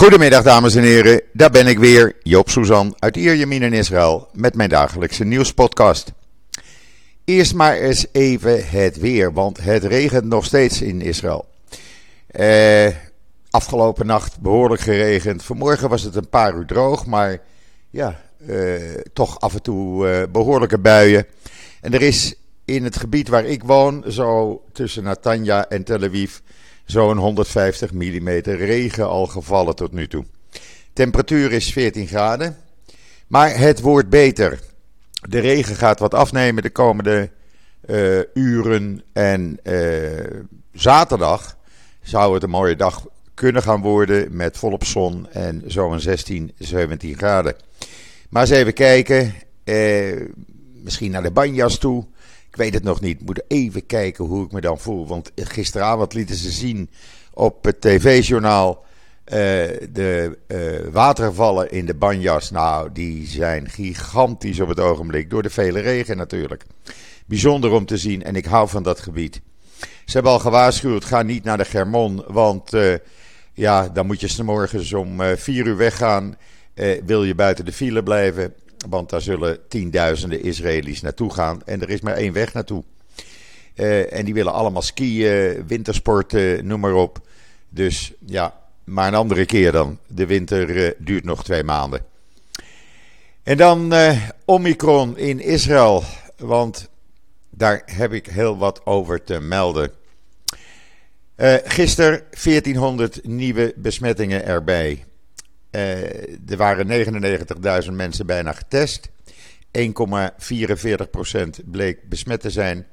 Goedemiddag dames en heren, daar ben ik weer, Joop Suzan uit Ierjemien in Israël met mijn dagelijkse nieuwspodcast. Eerst maar eens even het weer, want het regent nog steeds in Israël. Eh, afgelopen nacht behoorlijk geregend. Vanmorgen was het een paar uur droog, maar ja, eh, toch af en toe eh, behoorlijke buien. En er is in het gebied waar ik woon, zo tussen Natanja en Tel Aviv, zo'n 150 mm regen al gevallen tot nu toe. Temperatuur is 14 graden, maar het wordt beter. De regen gaat wat afnemen de komende uh, uren en uh, zaterdag zou het een mooie dag kunnen gaan worden met volop zon en zo'n 16, 17 graden. Maar eens even kijken, uh, misschien naar de banjas toe. Ik weet het nog niet. Moet even kijken hoe ik me dan voel. Want gisteravond lieten ze zien op het tv-journaal uh, de uh, watervallen in de Banjas. Nou, die zijn gigantisch op het ogenblik. Door de vele regen natuurlijk. Bijzonder om te zien en ik hou van dat gebied. Ze hebben al gewaarschuwd, ga niet naar de Germon. Want uh, ja, dan moet je morgens om vier uur weggaan. wil je buiten de file blijven. Want daar zullen tienduizenden Israëli's naartoe gaan. En er is maar één weg naartoe. Uh, en die willen allemaal skiën, wintersporten, noem maar op. Dus ja, maar een andere keer dan. De winter uh, duurt nog twee maanden. En dan uh, Omicron in Israël. Want daar heb ik heel wat over te melden. gisteren 1400 nieuwe besmettingen erbij. Uh, er waren 99.000 mensen bijna getest. 1,44% bleek besmet te zijn.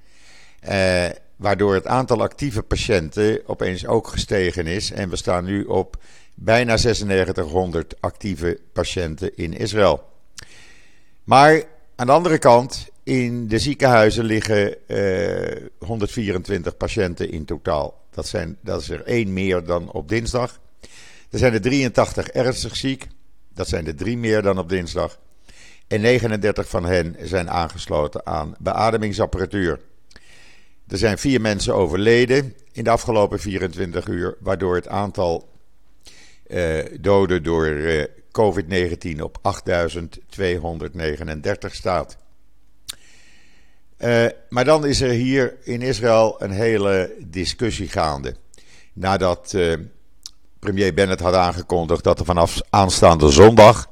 Uh, waardoor het aantal actieve patiënten opeens ook gestegen is. En we staan nu op bijna 9600 actieve patiënten in Israël. Maar aan de andere kant, in de ziekenhuizen liggen uh, 124 patiënten in totaal. Dat, zijn, dat is er één meer dan op dinsdag. Er zijn er 83 ernstig ziek. Dat zijn er drie meer dan op dinsdag. En 39 van hen zijn aangesloten aan beademingsapparatuur. Er zijn vier mensen overleden in de afgelopen 24 uur, waardoor het aantal uh, doden door uh, COVID-19 op 8239 staat. Uh, maar dan is er hier in Israël een hele discussie gaande. Nadat premier Bennett had aangekondigd dat er vanaf aanstaande zondag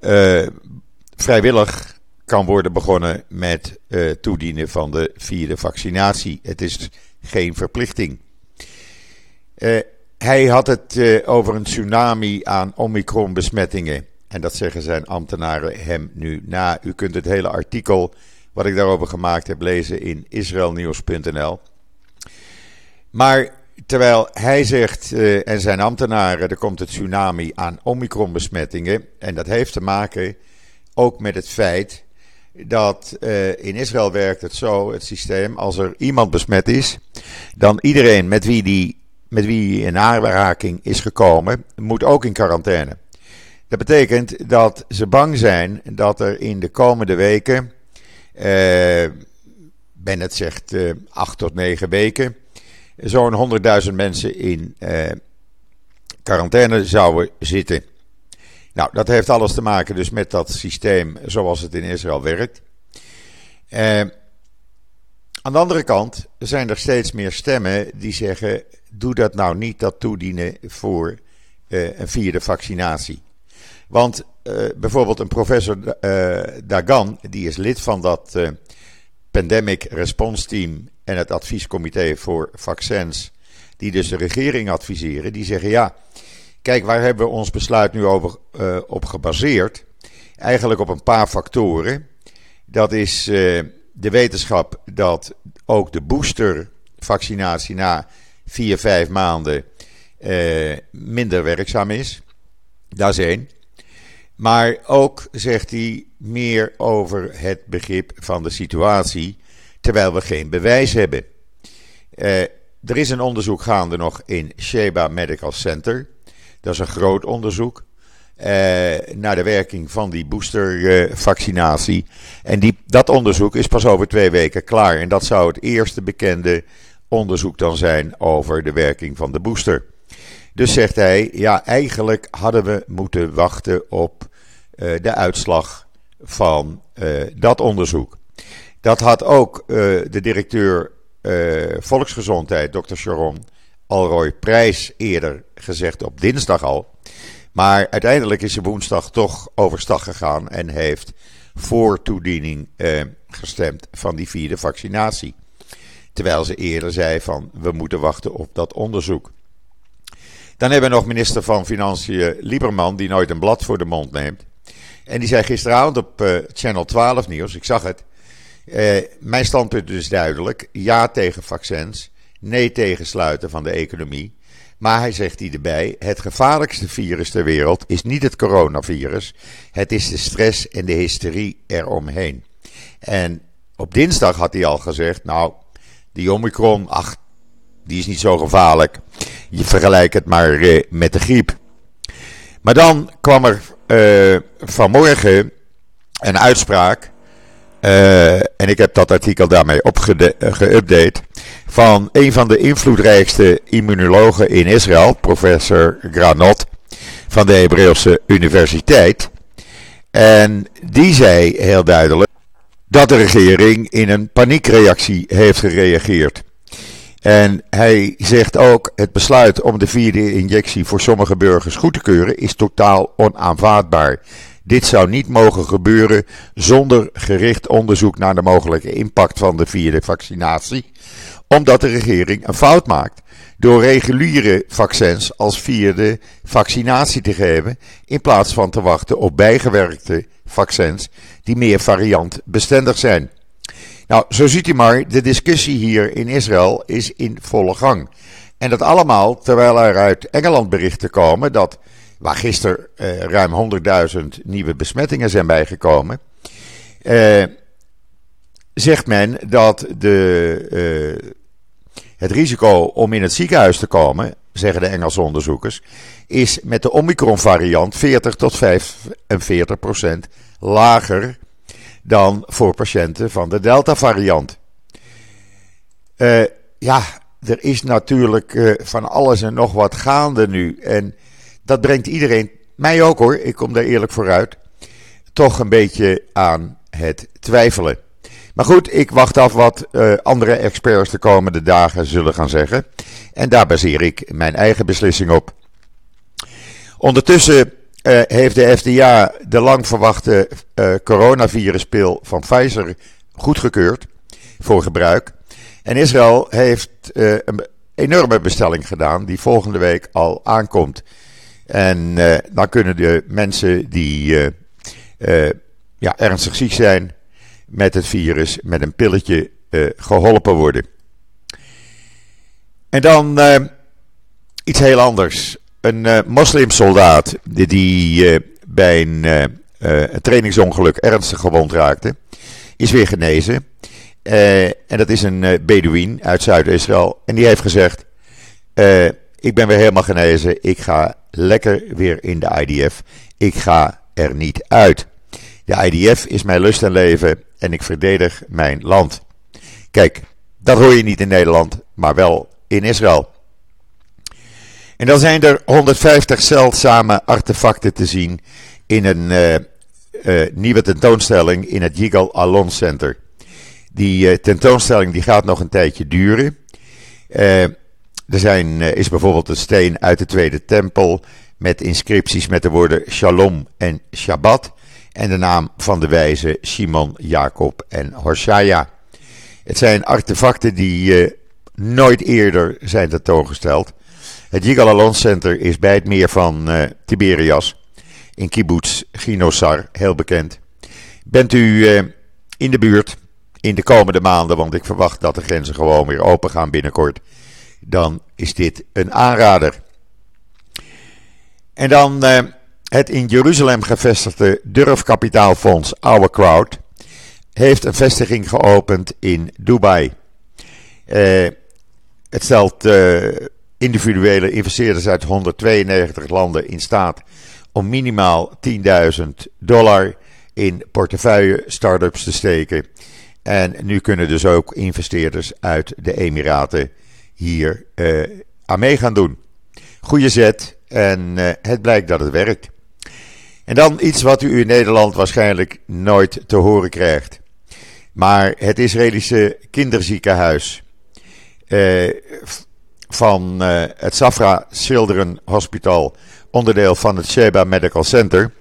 uh, vrijwillig kan worden begonnen met uh, toedienen van de vierde vaccinatie. Het is geen verplichting. Uh, hij had het over een tsunami aan Omicron-besmettingen. En dat zeggen zijn ambtenaren hem nu na. U kunt het hele artikel wat ik daarover gemaakt heb lezen in israelnieuws.nl. Maar Terwijl hij zegt uh, en zijn ambtenaren, er komt een tsunami aan Omicron-besmettingen. En dat heeft te maken ook met het feit dat uh, in Israël werkt het zo, het systeem, als er iemand besmet is, dan iedereen met wie die met wie in aanraking is gekomen, moet ook in quarantaine. Dat betekent dat ze bang zijn dat er in de komende weken, uh, Bennett zegt uh, acht tot negen weken, zo'n 100.000 mensen in eh, quarantaine zouden zitten. Nou, dat heeft alles te maken dus met dat systeem zoals het in Israël werkt. Eh, aan de andere kant zijn er steeds meer stemmen die zeggen: doe dat nou niet, dat toedienen voor uh, een vierde vaccinatie. Want uh, bijvoorbeeld een professor Dagan, die is lid van dat Pandemic Response Team en het adviescomité voor vaccins, die dus de regering adviseren, die zeggen ja, kijk, waar hebben we ons besluit nu over, uh, op gebaseerd? Eigenlijk op een paar factoren. Dat is uh, de wetenschap dat ook de boostervaccinatie na vier, vijf maanden uh, minder werkzaam is. Dat is één. Maar ook zegt hij meer over het begrip van de situatie terwijl we geen bewijs hebben. Uh, er is een onderzoek gaande nog in Sheba Medical Center. Dat is een groot onderzoek uh, naar de werking van die boostervaccinatie. En die, dat onderzoek is pas over twee weken klaar. En dat zou het eerste bekende onderzoek dan zijn over de werking van de booster. Dus zegt hij, ja, eigenlijk hadden we moeten wachten op uh, de uitslag van dat onderzoek. Dat had ook uh, de directeur Volksgezondheid, dokter Sharon Alroy Prijs, eerder gezegd op dinsdag al. Maar uiteindelijk is ze woensdag toch overstag gegaan en heeft voor toediening gestemd van die vierde vaccinatie. Terwijl ze eerder zei van we moeten wachten op dat onderzoek. Dan hebben we nog minister van Financiën Lieberman, die nooit een blad voor de mond neemt. En die zei gisteravond op Channel 12 nieuws, ik zag het. Uh, mijn standpunt is duidelijk: ja tegen vaccins, nee tegen sluiten van de economie. Maar hij zegt hier erbij: het gevaarlijkste virus ter wereld is niet het coronavirus. Het is de stress en de hysterie eromheen. En op dinsdag had hij al gezegd: nou, die Omicron, ach, die is niet zo gevaarlijk. Je vergelijkt het maar uh, met de griep. Maar dan kwam er uh, vanmorgen een uitspraak. Uh, en ik heb dat artikel daarmee geüpdate. Van een van de invloedrijkste immunologen in Israël, professor Granot van de Hebreeuwse Universiteit. En die zei heel duidelijk dat de regering in een paniekreactie heeft gereageerd. En hij zegt ook: het besluit om de vierde injectie voor sommige burgers goed te keuren is totaal onaanvaardbaar. Dit zou niet mogen gebeuren zonder gericht onderzoek naar de mogelijke impact van de vierde vaccinatie, omdat de regering een fout maakt door reguliere vaccins als vierde vaccinatie te geven, in plaats van te wachten op bijgewerkte vaccins die meer variantbestendig zijn. Nou, zo ziet u maar, de discussie hier in Israël is in volle gang. En dat allemaal terwijl er uit Engeland berichten komen dat, waar gisteren eh, ruim 100.000 nieuwe besmettingen zijn bijgekomen, eh, zegt men dat de, eh, het risico om in het ziekenhuis te komen, zeggen de Engelse onderzoekers, is met de Omicron-variant 40 tot 45 procent lager dan voor patiënten van de Delta-variant. Uh, ja, er is natuurlijk uh, van alles en nog wat gaande nu. En dat brengt iedereen, mij ook hoor, ik kom daar eerlijk vooruit, toch een beetje aan het twijfelen. Maar goed, ik wacht af wat uh, andere experts de komende dagen zullen gaan zeggen. En daar baseer ik mijn eigen beslissing op. Ondertussen uh, heeft de FDA de lang verwachte uh, coronaviruspil van Pfizer goedgekeurd voor gebruik. En Israël heeft een enorme bestelling gedaan die volgende week al aankomt. En dan kunnen de mensen die ja, ernstig ziek zijn met het virus met een pilletje geholpen worden. En dan iets heel anders. Een moslimsoldaat die, bij een, een, trainingsongeluk ernstig gewond raakte, is weer genezen. en dat is een uh, Bedouin uit Zuid-Israël. En die heeft gezegd: Ik ben weer helemaal genezen. Ik ga lekker weer in de IDF. Ik ga er niet uit. De IDF is mijn lust en leven en ik verdedig mijn land. Kijk, dat hoor je niet in Nederland, maar wel in Israël. En dan zijn er 150 zeldzame artefacten te zien in een uh, uh, nieuwe tentoonstelling in het Yigal Alon Center. Die uh, tentoonstelling die gaat nog een tijdje duren. Er zijn, is bijvoorbeeld een steen uit de Tweede Tempel met inscripties met de woorden Shalom en Shabbat. En de naam van de wijze Shimon, Jacob en Hoshaya. Het zijn artefacten die nooit eerder zijn tentoongesteld. Het Yigal Alon Center is bij het meer van uh, Tiberias in kibbutz Ginosar, heel bekend. Bent u in de buurt in de komende maanden, want ik verwacht dat de grenzen gewoon weer open gaan binnenkort, dan is dit een aanrader. En dan uh, het in Jeruzalem gevestigde durfkapitaalfonds Our Crowd heeft een vestiging geopend in Dubai. het stelt individuele investeerders uit 192 landen in staat om minimaal 10.000 dollar in portefeuille startups te steken. En nu kunnen dus ook investeerders uit de Emiraten hier uh, aan mee gaan doen. Goede zet en het blijkt dat het werkt. En dan iets wat u in Nederland waarschijnlijk nooit te horen krijgt. Maar het Israëlische kinderziekenhuis eh, van eh, het Safra Children Hospital, onderdeel van het Sheba Medical Center,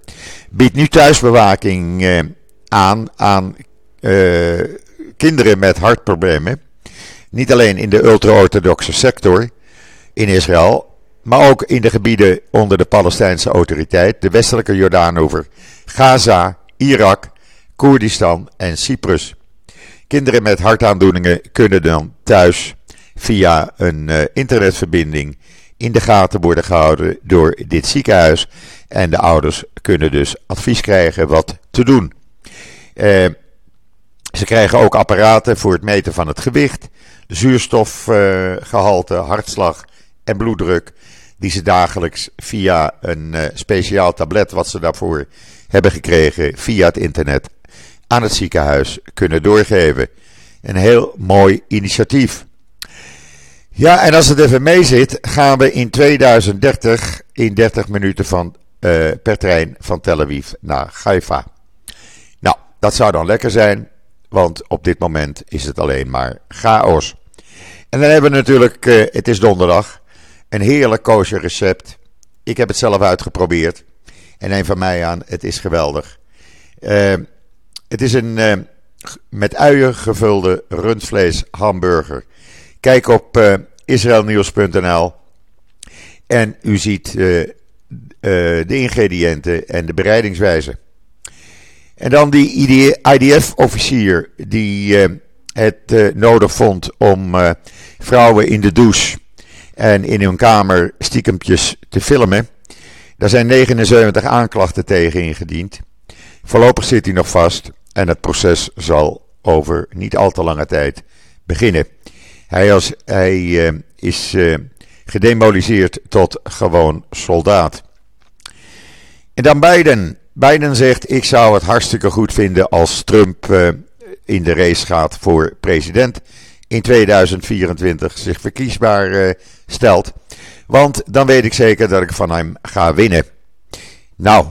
biedt nu thuisbewaking eh, aan aan eh, kinderen met hartproblemen. Niet alleen in de ultra-orthodoxe sector in Israël, maar ook in de gebieden onder de Palestijnse autoriteit, de westelijke Jordaanover, Gaza, Irak, Koerdistan en Cyprus. Kinderen met hartaandoeningen kunnen dan thuis via een uh, internetverbinding in de gaten worden gehouden door dit ziekenhuis. En de ouders kunnen dus advies krijgen wat te doen. Uh, ze krijgen ook apparaten voor het meten van het gewicht, zuurstofgehalte, uh, hartslag en bloeddruk. Die ze dagelijks via een speciaal tablet wat ze daarvoor hebben gekregen via het internet aan het ziekenhuis kunnen doorgeven. Een heel mooi initiatief. Ja, en als het even mee zit, gaan we in 2030 in 30 minuten van, uh, per trein van Tel Aviv naar Haifa. Nou, dat zou dan lekker zijn, want op dit moment is het alleen maar chaos. En dan hebben we natuurlijk, uh, het is donderdag, een heerlijk kosher recept. Ik heb het zelf uitgeprobeerd. En een van mij aan, het is geweldig. Uh, het is een uh, met uien gevulde rundvlees hamburger. Kijk op israelnieuws.nl en u ziet de ingrediënten en de bereidingswijze. En dan die IDF-officier die het nodig vond om vrouwen in de douche en in hun kamer stiekempjes te filmen. Daar zijn 79 aanklachten tegen ingediend. Voorlopig zit hij nog vast en het proces zal over niet al te lange tijd beginnen. Hij, als, hij uh, is uh, gedemoliseerd tot gewoon soldaat. En dan Biden. Biden zegt: Ik zou het hartstikke goed vinden als Trump in de race gaat voor president in 2024 zich verkiesbaar stelt. Want dan weet ik zeker dat ik van hem ga winnen. Nou,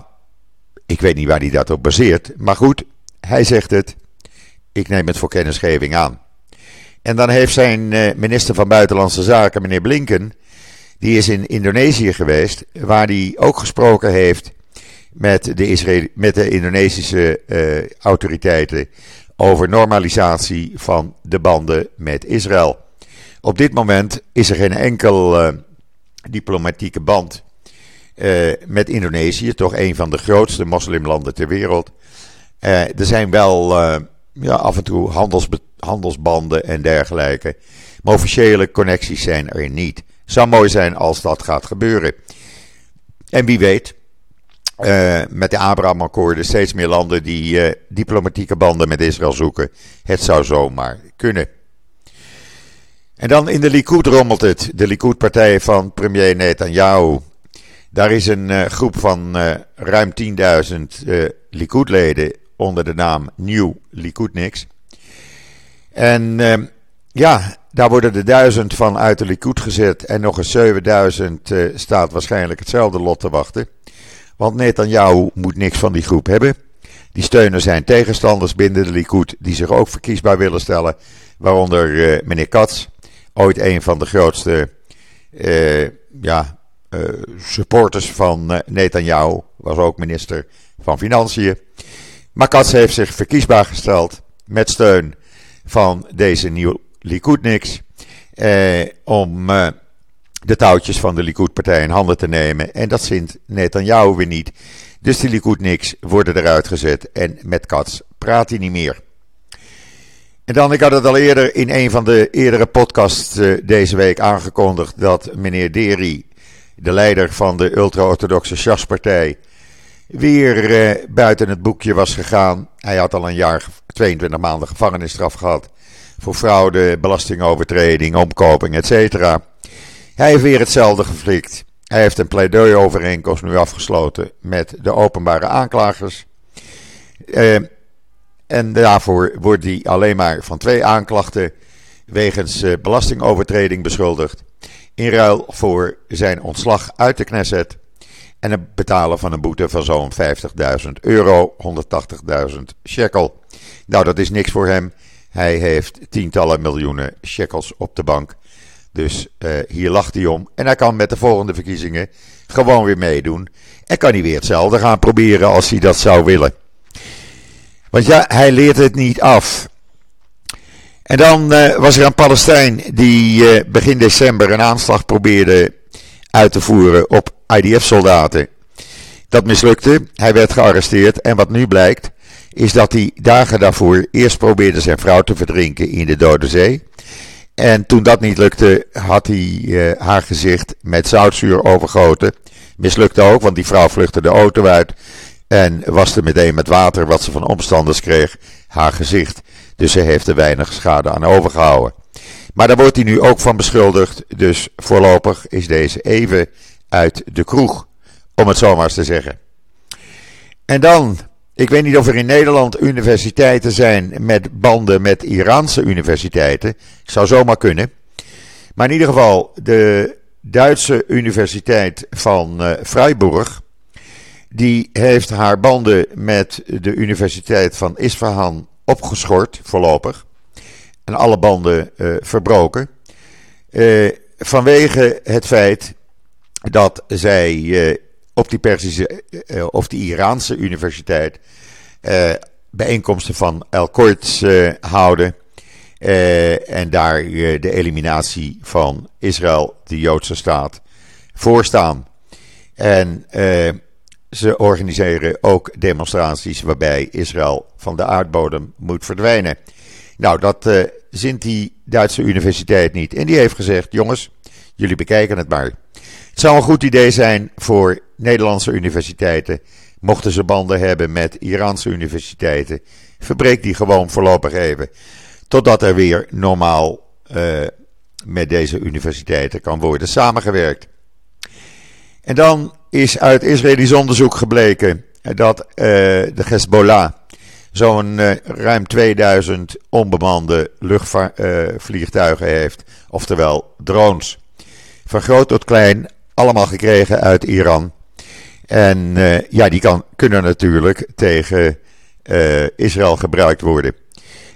ik weet niet waar hij dat op baseert. Maar goed, hij zegt het. Ik neem het voor kennisgeving aan. En dan heeft zijn eh, minister van Buitenlandse Zaken, meneer Blinken, die is in Indonesië geweest, waar hij ook gesproken heeft met de, met de Indonesische uh, autoriteiten over normalisatie van de banden met Israël. Op dit moment is er geen enkel uh, diplomatieke band uh, met Indonesië, toch een van de grootste moslimlanden ter wereld. Uh, er zijn wel ja, af en toe handels, handelsbanden en dergelijke. Maar officiële connecties zijn er niet. Zou mooi zijn als dat gaat gebeuren. En wie weet, uh, met de Abraham-akkoorden steeds meer landen die diplomatieke banden met Israël zoeken. Het zou zomaar kunnen. En dan in de Likud rommelt het. De Likud-partij van premier Netanyahu. Daar is een groep van ruim 10.000 Likud-leden onder de naam Nieuw Likudniks. En uh, ja, daar worden er duizend van uit de Likud gezet en nog eens 7000 uh, staat waarschijnlijk hetzelfde lot te wachten. Want Netanyahu moet niks van die groep hebben. Die steunen zijn tegenstanders binnen de Likud die zich ook verkiesbaar willen stellen. Waaronder uh, meneer Katz, ooit een van de grootste uh, ja, uh, supporters van Netanyahu, was ook minister van Financiën. Makats heeft zich verkiesbaar gesteld met steun van deze nieuwe Likudniks. Eh, om eh, de touwtjes van de Likud-partij in handen te nemen. En dat vindt Netanyahu weer niet. Dus die Likudniks worden eruit gezet en met Katz praat hij niet meer. En dan, ik had het al eerder in een van de eerdere podcasts uh, deze week aangekondigd dat meneer Deri, de leider van de ultra-orthodoxe Shas-partij, weer uh, buiten het boekje was gegaan. Hij had al een jaar, 22 maanden gevangenisstraf gehad. Voor fraude, belastingovertreding, omkoping, etc. Hij heeft weer hetzelfde geflikt. Hij heeft een pleidooiovereenkomst nu afgesloten met de openbare aanklagers. Uh, en daarvoor wordt hij alleen maar van twee aanklachten wegens uh, belastingovertreding beschuldigd. In ruil voor zijn ontslag uit de Knesset en het betalen van een boete van zo'n 50.000 euro, 180.000 shekel. Nou, dat is niks voor hem. Hij heeft tientallen miljoenen shekels op de bank. Dus uh, hier lacht hij om. En hij kan met de volgende verkiezingen gewoon weer meedoen. En kan hij weer hetzelfde gaan proberen als hij dat zou willen. Want ja, hij leert het niet af. En dan uh, was er een Palestijn die uh, begin december een aanslag probeerde uit te voeren op IDF-soldaten. Dat mislukte, hij werd gearresteerd en wat nu blijkt is dat hij dagen daarvoor eerst probeerde zijn vrouw te verdrinken in de Dode Zee. En toen dat niet lukte, had hij uh, haar gezicht met zoutzuur overgoten. Mislukte ook, want die vrouw vluchtte de auto uit en waste meteen met water wat ze van omstanders kreeg haar gezicht. Dus ze heeft er weinig schade aan overgehouden. Maar daar wordt hij nu ook van beschuldigd. Dus voorlopig is deze even uit de kroeg. Om het zo maar eens te zeggen. En dan, ik weet niet of er in Nederland universiteiten zijn met banden met Iraanse universiteiten. Zou zomaar kunnen. Maar in ieder geval, de Duitse Universiteit van uh, Freiburg. Die heeft haar banden met de Universiteit van Isfahan opgeschort, voorlopig. En alle banden uh, verbroken. Uh, vanwege het feit dat zij op die Persische of die Iraanse universiteit bijeenkomsten van El Qods houden. en daar de eliminatie van Israël, de Joodse staat, voorstaan. En ze organiseren ook demonstraties waarbij Israël van de aardbodem moet verdwijnen. Nou, dat zint die Duitse universiteit niet. En die heeft gezegd: jongens, jullie bekijken het maar. Het zou een goed idee zijn voor Nederlandse universiteiten. Mochten ze banden hebben met Iraanse universiteiten, verbreek die gewoon voorlopig even. Totdat er weer normaal uh, met deze universiteiten kan worden samengewerkt. En dan is uit Israëlisch onderzoek gebleken dat uh, de Hezbollah zo'n uh, ruim 2000 onbemande luchtvliegtuigen heeft, oftewel drones. Van groot tot klein, allemaal gekregen uit Iran. En uh, ja, die kan, kunnen natuurlijk tegen Israël gebruikt worden.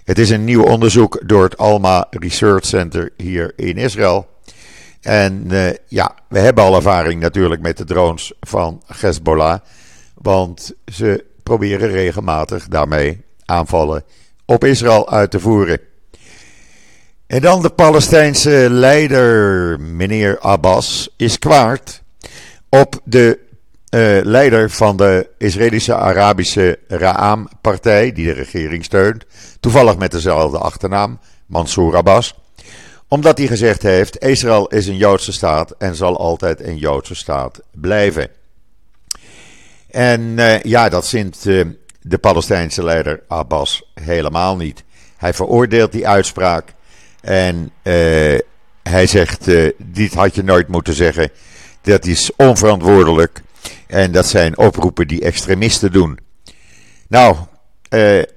Het is een nieuw onderzoek door het Alma Research Center hier in Israël. En uh, ja, we hebben al ervaring natuurlijk met de drones van Hezbollah. Want ze proberen regelmatig daarmee aanvallen op Israël uit te voeren. En dan de Palestijnse leider, meneer Abbas, is kwaad op de uh, leider van de Israëlische Arabische Ra'am-partij, die de regering steunt. Toevallig met dezelfde achternaam, Mansour Abbas omdat hij gezegd heeft: Israël is een Joodse staat en zal altijd een Joodse staat blijven. En uh, ja, dat zint uh, de Palestijnse leider Abbas helemaal niet. Hij veroordeelt die uitspraak en hij zegt: Dit had je nooit moeten zeggen. Dat is onverantwoordelijk en dat zijn oproepen die extremisten doen. Nou,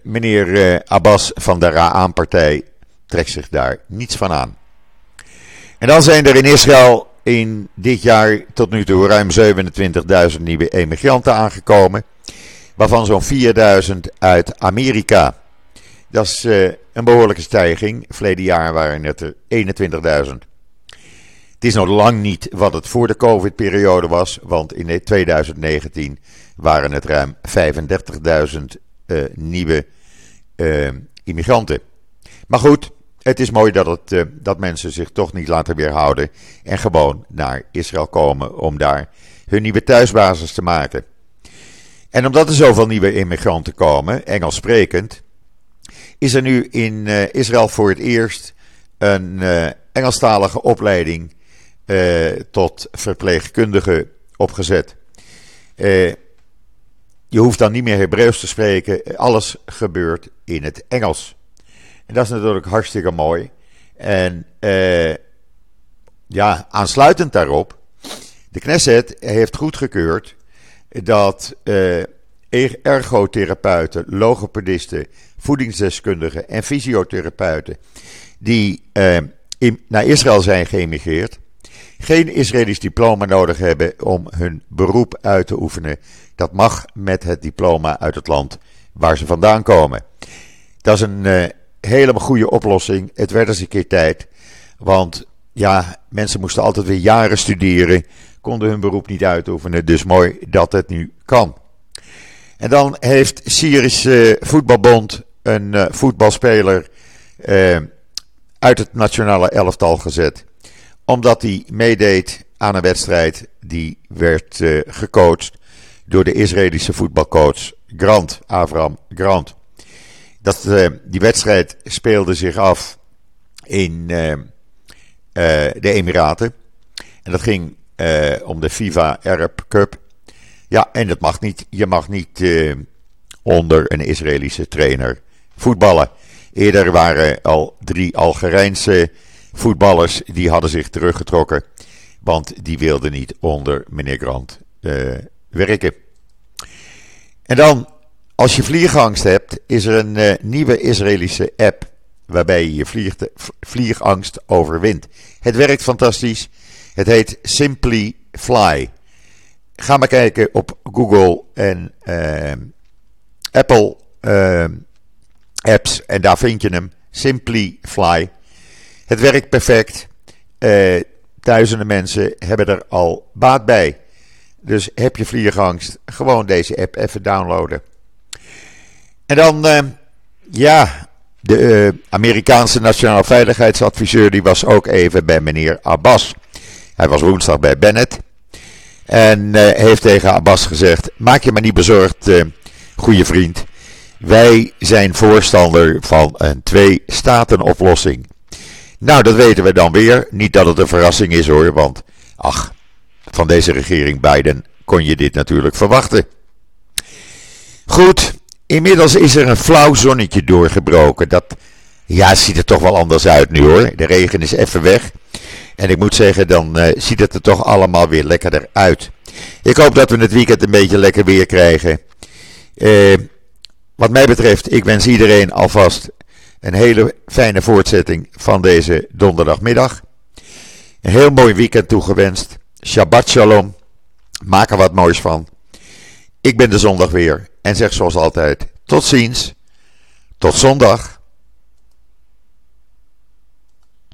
meneer Abbas van de Ra'an-partij trekt zich daar niets van aan. En dan zijn er in Israël in dit jaar tot nu toe ruim 27.000 nieuwe emigranten aangekomen. Waarvan zo'n 4.000 uit Amerika. Dat is uh, een behoorlijke stijging. Verleden jaar waren het er 21.000. Het is nog lang niet wat het voor de COVID-periode was, want in 2019 waren het ruim 35.000 uh, nieuwe uh, immigranten. Maar goed, het is mooi dat, het, uh, dat mensen zich toch niet laten weerhouden en gewoon naar Israël komen om daar hun nieuwe thuisbasis te maken. En omdat er zoveel nieuwe immigranten komen, Engels sprekend, is er nu in Israël voor het eerst een Engelstalige opleiding tot verpleegkundige opgezet. je hoeft dan niet meer Hebreeuws te spreken, alles gebeurt in het Engels. En dat is natuurlijk hartstikke mooi. En uh, ja, aansluitend daarop, de Knesset heeft goedgekeurd dat uh, ergotherapeuten, logopedisten, voedingsdeskundigen en fysiotherapeuten die in, naar Israël zijn geëmigreerd, geen Israëlisch diploma nodig hebben om hun beroep uit te oefenen. Dat mag met het diploma uit het land waar ze vandaan komen. Dat is een uh, hele goede oplossing. Het werd eens een keer tijd. Want ja, mensen moesten altijd weer jaren studeren, konden hun beroep niet uitoefenen. Dus mooi dat het nu kan. En dan heeft Syrische Voetbalbond een uh, voetbalspeler uit het nationale elftal gezet. Omdat hij meedeed aan een wedstrijd die werd uh, gecoacht door de Israëlische voetbalcoach Grant, Avram Grant. Dat, die wedstrijd speelde zich af in de Emiraten. En dat ging om de FIFA Arab Cup. Ja, en dat mag niet. Je mag niet onder een Israëlische trainer voetballen. Eerder waren al drie Algerijnse voetballers die hadden zich teruggetrokken. Want die wilden niet onder meneer Grant uh, werken. En dan, als je vliegangst hebt, is er een uh, nieuwe Israëlische app. Waarbij je je vliegangst overwint. Het werkt fantastisch. Het heet Simply Fly. Ga maar kijken op Google en uh, Apple apps en daar vind je hem. Simply Fly. Het werkt perfect. Uh, duizenden mensen hebben er al baat bij. Dus heb je vliegangst, gewoon deze app even downloaden. En dan, uh, ja, de uh, Amerikaanse nationale veiligheidsadviseur die was ook even bij meneer Abbas. Hij was woensdag bij Bennett. En heeft tegen Abbas gezegd: Maak je maar niet bezorgd, goede vriend. Wij zijn voorstander van een twee-staten-oplossing. Nou, dat weten we dan weer. Niet dat het een verrassing is hoor, want ach, van deze regering Biden kon je dit natuurlijk verwachten. Goed, inmiddels is er een flauw zonnetje doorgebroken. Dat ja, ziet er toch wel anders uit nu hoor. De regen is even weg. En ik moet zeggen, dan uh, ziet het er toch allemaal weer lekkerder uit. Ik hoop dat we het weekend een beetje lekker weer krijgen. Uh, wat mij betreft, ik wens iedereen alvast een hele fijne voortzetting van deze donderdagmiddag. Een heel mooi weekend toegewenst. Shabbat shalom. Maak er wat moois van. Ik ben de zondag weer en zeg zoals altijd: tot ziens. Tot zondag.